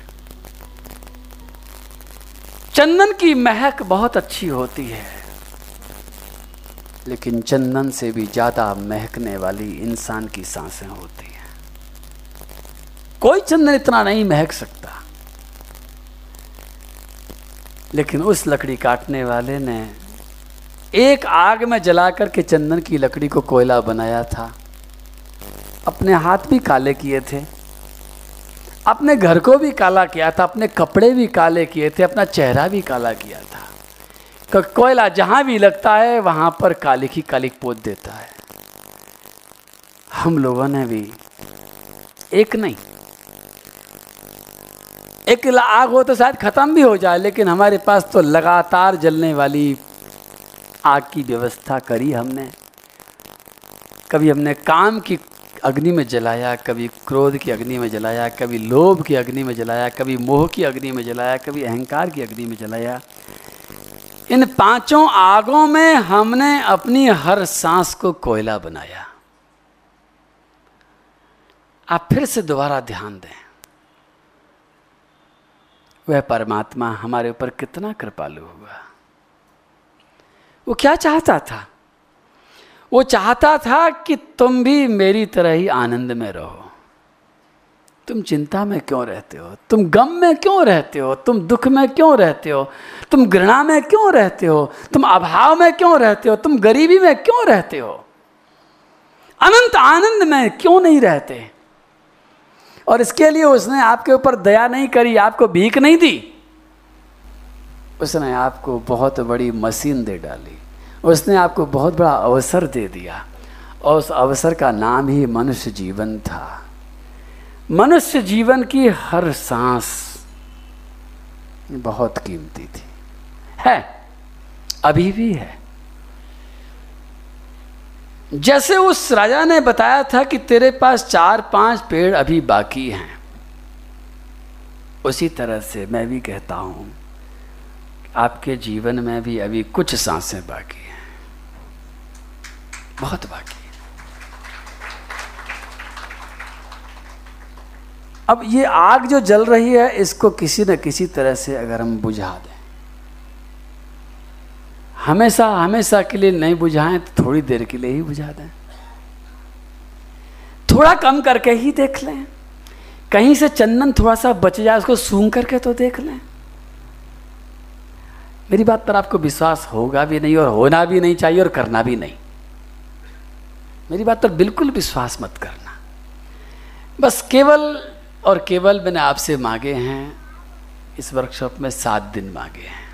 चंदन की महक बहुत अच्छी होती है, लेकिन चंदन से भी ज़्यादा महकने वाली इंसान की साँसें होती हैं। कोई चंदन इतना नहीं महक सकता। लेकिन उस लकड़ी काटने वाले ने एक आग में जलाकर के चंदन की लकड़ी को कोयला बनाया था। अपने हाथ भी काले किए थे। अपने घर को भी काला किया था, अपने कपड़े भी काले किए थे, अपना चेहरा भी काला किया था। कोयला जहाँ भी लगता है, वहाँ पर काली की कालिक पोत देता है। हम लोगों ने भी एक नहीं। एक आग हो तो शायद खत्म भी हो जाए, लेकिन हमारे पास तो लगातार जलने वाली आग की व्यवस्था करी हमने। कभी हमने काम की अग्नि में जलाया, कभी क्रोध की अग्नि में जलाया, कभी लोभ की अग्नि में जलाया, कभी मोह की अग्नि में जलाया, कभी अहंकार की अग्नि में जलाया। इन पाँचों आगों में हमने अपनी हर सांस को कोयला बनाया। आप फिर से दोबारा ध्यान दें। वह परमात्मा हमारे ऊपर कितना कृपालु हुआ। वो क्या चाहता था? वो चाहता था कि तुम भी मेरी तरह ही आनंद में रहो। तुम चिंता में क्यों रहते हो? तुम गम में क्यों रहते हो? तुम दुख में क्यों रहते हो? तुम घृणा में क्यों रहते हो? तुम अभाव में क्यों रहते हो? तुम गरीबी में क्यों रहते हो? अनंत आनंद में क्यों नहीं रहते? और इसके लिए उसने आपके ऊपर दया नहीं करी, आपको भीख नहीं दी। उसने आपको बहुत बड़ी मशीन दे डाली। उसने आपको बहुत बड़ा अवसर दे दिया। और उस अवसर का नाम ही मनुष्य जीवन था। मनुष्य जीवन की हर सांस बहुत कीमती थी। है, अभी भी है। जैसे उस राजा ने बताया था कि तेरे पास चार पाँच पेड़ अभी बाकी हैं, उसी तरह से मैं भी कहता हूँ आपके जीवन में भी अभी कुछ साँसें बाकी हैं। बहुत बाकी है। अब ये आग जो जल रही है, इसको किसी न किसी तरह से अगर हम बुझा दें, हमेशा हमेशा के लिए नहीं बुझाएँ तो थोड़ी देर के लिए ही बुझा दें। थोड़ा कम करके ही देख लें। कहीं से चंदन थोड़ा सा बच जाए, उसको सूंघ करके तो देख लें। मेरी बात पर आपको विश्वास होगा भी नहीं और होना भी नहीं चाहिए और करना भी नहीं। मेरी बात पर बिल्कुल विश्वास मत करना। बस केवल और केवल मैंने आपसे मांगे हैं, इस वर्कशॉप में सात दिन मांगे हैं।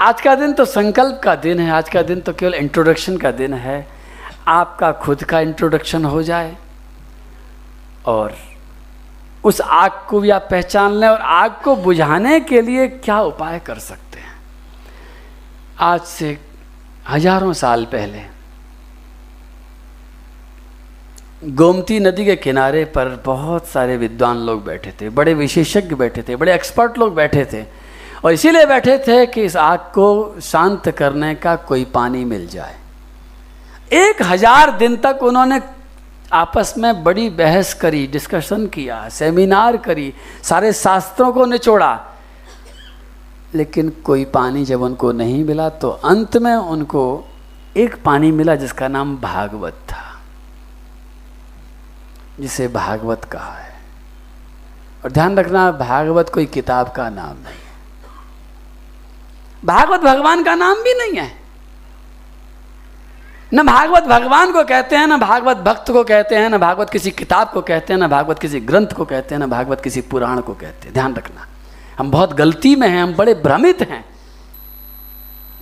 आज का दिन तो संकल्प का दिन है, आज का दिन तो केवल इंट्रोडक्शन का दिन है। आपका खुद का इंट्रोडक्शन हो जाए और उस आग को भी आप पहचान लें और आग को बुझाने के लिए क्या उपाय कर सकते आज से हज़ारों साल पहले, गोमती नदी के किनारे पर बहुत सारे विद्वान लोग बैठे थे, बड़े विशेषज्ञ बैठे थे, बड़े एक्सपर्ट लोग बैठे थे, और इसीलिए बैठे थे कि इस आग को शांत करने का कोई पानी मिल जाए। एक हज़ार दिन तक उन्होंने आपस में बड़ी बहस करी, डिस्कशन किया, सेमिनार करी, सारे शास्त्रों को निचोड़ा लेकिन कोई पानी जब उनको नहीं मिला तो अंत में उनको एक पानी मिला जिसका नाम भागवत था, जिसे भागवत कहा है। और ध्यान रखना, भागवत कोई किताब का नाम नहीं है। भागवत भगवान का नाम भी नहीं है। न भागवत भगवान को कहते हैं, न भागवत भक्त को कहते हैं, न भागवत किसी किताब को कहते हैं, न भागवत किसी ग्रंथ को कहते हैं, न भागवत किसी पुराण को कहते हैं। ध्यान रखना। हम बहुत गलती में हैं, हम बड़े भ्रमित हैं।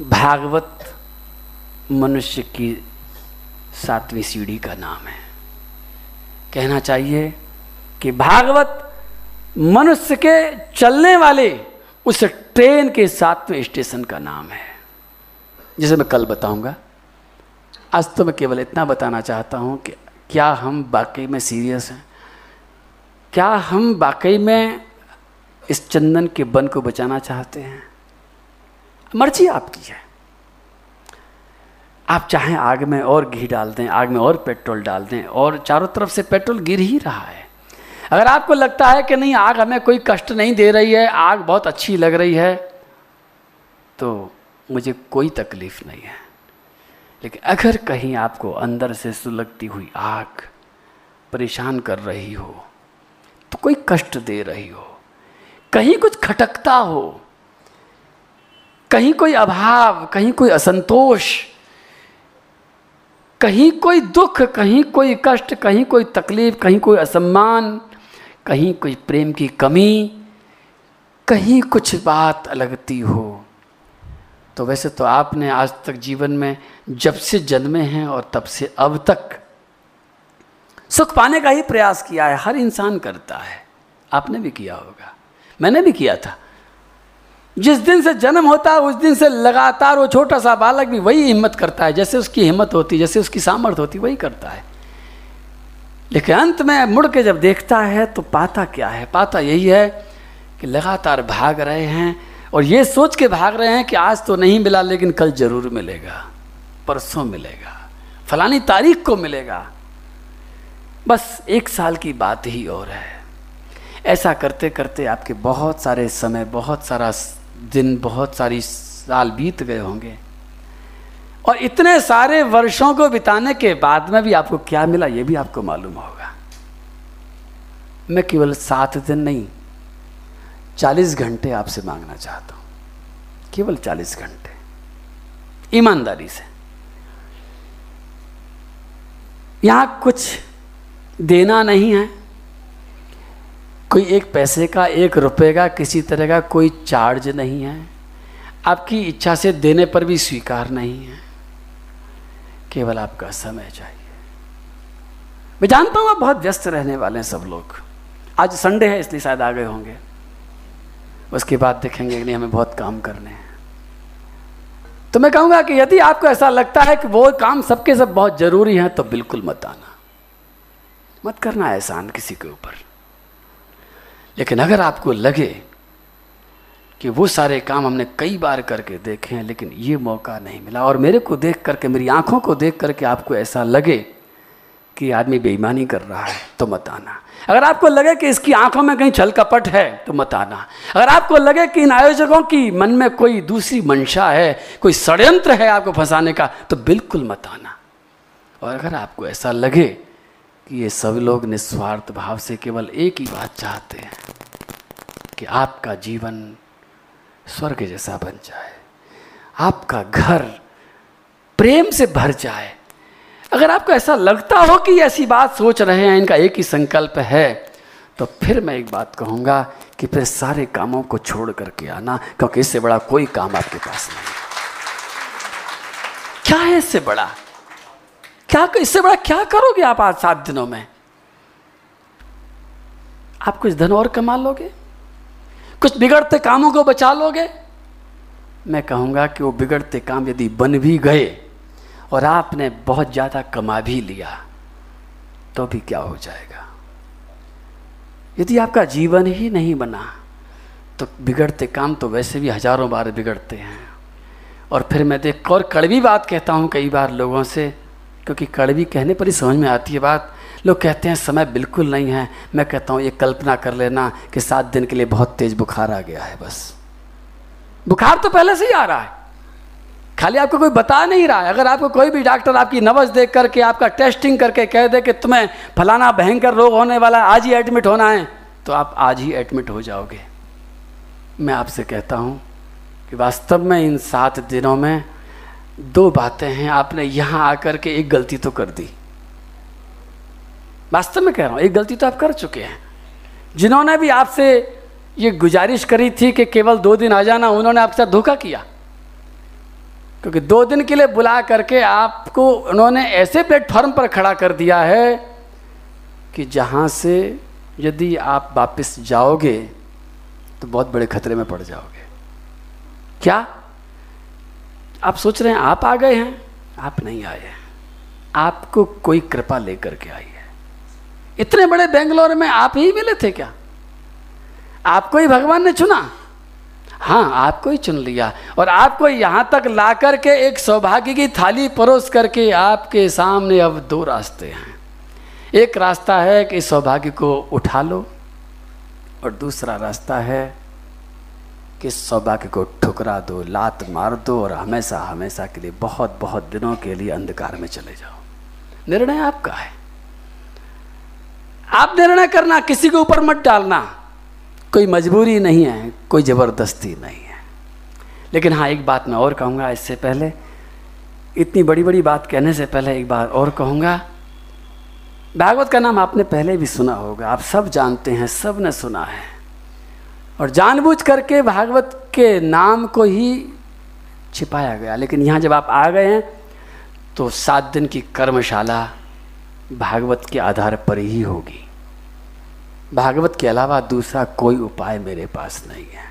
भागवत मनुष्य की सातवीं सीढ़ी का नाम है। कहना चाहिए कि भागवत मनुष्य के चलने वाले उस ट्रेन के सातवें स्टेशन का नाम है। जिसे मैं कल बताऊँगा। आज तो मैं केवल इतना बताना चाहता हूँ कि क्या हम वाकई में सीरियस हैं? क्या हम वाकई में इस चंदन के वन को बचाना चाहते हैं। मर्ज़ी आपकी है। आप चाहें आग में और घी डाल दें, आग में और पेट्रोल डाल दें और चारों तरफ़ से पेट्रोल गिर ही रहा है। अगर आपको लगता है कि नहीं, आग हमें कोई कष्ट नहीं दे रही है, आग बहुत अच्छी लग रही है तो मुझे कोई तकलीफ़ नहीं है। लेकिन अगर कहीं आपको अंदर से सुलगती हुई आग परेशान कर रही हो तो कोई कष्ट दे रही हो कहीं कुछ खटकता हो, कहीं कोई अभाव, कहीं कोई असंतोष, कहीं कोई दुख, कहीं कोई कष्ट, कहीं कोई तकलीफ़, कहीं कोई असम्मान, कहीं कोई प्रेम की कमी, कहीं कुछ बात लगती हो। तो वैसे तो आपने आज तक जीवन में जब से जन्मे हैं और तब से अब तक सुख पाने का ही प्रयास किया है, हर इंसान करता है। आपने भी किया होगा। मैंने भी किया था। जिस दिन से जन्म होता है, उस दिन से लगातार वो छोटा सा बालक भी वही हिम्मत करता है, जैसे उसकी हिम्मत होती, जैसे उसकी सामर्थ्य होती, वही करता है। लेकिन अंत में मुड़ के जब देखता है तो पाता क्या है? पाता यही है कि लगातार भाग रहे हैं और ये सोच के भाग रहे हैं कि आज तो नहीं मिला, लेकिन कल ज़रूर मिलेगा, परसों मिलेगा, फलानी तारीख को मिलेगा। बस एक साल की बात ही और है। ऐसा करते करते आपके बहुत सारे समय, बहुत सारा दिन, बहुत सारी साल बीत गए होंगे। और इतने सारे वर्षों को बिताने के बाद में भी आपको क्या मिला, ये भी आपको मालूम होगा। मैं केवल सात दिन नहीं, चालीस घंटे आपसे मांगना चाहता हूँ। केवल चालीस घंटे। ईमानदारी से। यहाँ कुछ देना नहीं है। कोई एक पैसे का, एक रुपए का, किसी तरह का कोई चार्ज नहीं है। आपकी इच्छा से देने पर भी स्वीकार नहीं है। केवल आपका समय चाहिए। मैं जानता हूँ आप बहुत व्यस्त रहने वाले हैं सब लोग। आज संडे है, इसलिए शायद आ गए होंगे। उसके बाद देखेंगे नहीं, हमें बहुत काम करने हैं। तो मैं कहूँगा कि यदि आपको ऐसा लगता है कि वो काम सबके सब बहुत ज़रूरी हैं तो बिल्कुल मत आना। मत करना एहसान किसी के ऊपर। लेकिन अगर आपको लगे कि वो सारे काम हमने कई बार करके देखे हैं, लेकिन ये मौका नहीं मिला, और मेरे को देख करके, मेरी आँखों को देख करके आपको ऐसा लगे कि आदमी बेईमानी कर रहा है तो मत आना। अगर आपको लगे कि इसकी आँखों में कहीं छल कपट है तो मत आना। अगर आपको लगे कि इन आयोजकों की मन में कोई दूसरी मंशा है, कोई षड्यंत्र है आपको फंसाने का तो बिल्कुल मत आना। और अगर आपको ऐसा लगे कि ये सब लोग निस्वार्थ भाव से केवल एक ही बात चाहते हैं कि आपका जीवन स्वर्ग जैसा बन जाए, आपका घर प्रेम से भर जाए। अगर आपको ऐसा लगता हो कि ऐसी बात सोच रहे हैं, इनका एक ही संकल्प है तो फिर मैं एक बात कहूँगा कि फिर सारे कामों को छोड़ करके आना, क्योंकि इससे बड़ा कोई काम आपके पास नहीं। क्या है इससे बड़ा? क्या इससे बड़ा क्या करोगे आप आज सात दिनों में? आप कुछ धन और कमा लोगे? कुछ बिगड़ते कामों को बचा लोगे? मैं कहूँगा कि वो बिगड़ते काम यदि बन भी गए और आपने बहुत ज़्यादा कमा भी लिया तो भी क्या हो जाएगा? यदि आपका जीवन ही नहीं बना तो बिगड़ते काम तो वैसे भी हज़ारों बार बिगड़ते हैं। और फिर मैं देख और कड़वी बात कहता हूँ कई बार लोगों से क्योंकि कड़वी कहने पर ही समझ में आती है बात। लोग कहते हैं, समय बिल्कुल नहीं है। मैं कहता हूँ, ये कल्पना कर लेना कि सात दिन के लिए बहुत तेज बुखार आ गया है बस। बुखार तो पहले से ही आ रहा है। खाली आपको कोई बता नहीं रहा है। अगर आपको कोई भी डॉक्टर आपकी नवज देख करके, आपका टेस्टिंग करके कह दे कि तुम्हें फलाना भयंकर रोग होने वाला आज ही एडमिट होना है तो आप आज ही एडमिट हो जाओगे। मैं आपसे कहता हूँ कि वास्तव में इन सात दिनों में दो बातें हैं, आपने यहाँ आकर के एक गलती तो कर दी। वास्तव में कह रहा हूँ, एक गलती तो आप कर चुके हैं। जिन्होंने भी आपसे ये गुजारिश करी थी कि केवल दो दिन आ जाना, उन्होंने आपके साथ धोखा किया। क्योंकि दो दिन के लिए बुला करके आपको, उन्होंने ऐसे प्लेटफॉर्म पर खड़ा कर दिया है कि जहाँ से यदि आप वापस जाओगे तो बहुत बड़े खतरे में पड़ जाओगे। क्या? आप सोच रहे हैं, आप आ गए हैं? आप नहीं आए हैं। आपको कोई कृपा लेकर के आई है। इतने बड़े बेंगलोर में आप ही मिले थे क्या? आपको ही भगवान ने चुना? हाँ आपको ही चुन लिया। और आपको यहाँ तक ला करके एक सौभाग्य की थाली परोस करके आपके सामने अब दो रास्ते हैं। एक रास्ता है कि सौभाग्य को उठा लो और दूसरा रास्ता है कि सौभाग्य को ठुकरा दो, लात मार दो और हमेशा हमेशा के लिए, बहुत बहुत दिनों के लिए अंधकार में चले जाओ। निर्णय आपका है। आप निर्णय करना, किसी के ऊपर मत डालना। कोई मजबूरी नहीं है, कोई ज़बरदस्ती नहीं है। लेकिन हाँ एक बात मैं और कहूँगा, इससे पहले, इतनी बड़ी बड़ी बात कहने से पहले एक बात और कहूँगा। भागवत का नाम आपने पहले भी सुना होगा, आप सब जानते हैं, सबने सुना है। और जानबूझ करके भागवत के नाम को ही छिपाया गया। लेकिन यहाँ जब आप आ गए हैं तो सात दिन की कर्मशाला भागवत के आधार पर ही होगी। भागवत के अलावा दूसरा कोई उपाय मेरे पास नहीं है।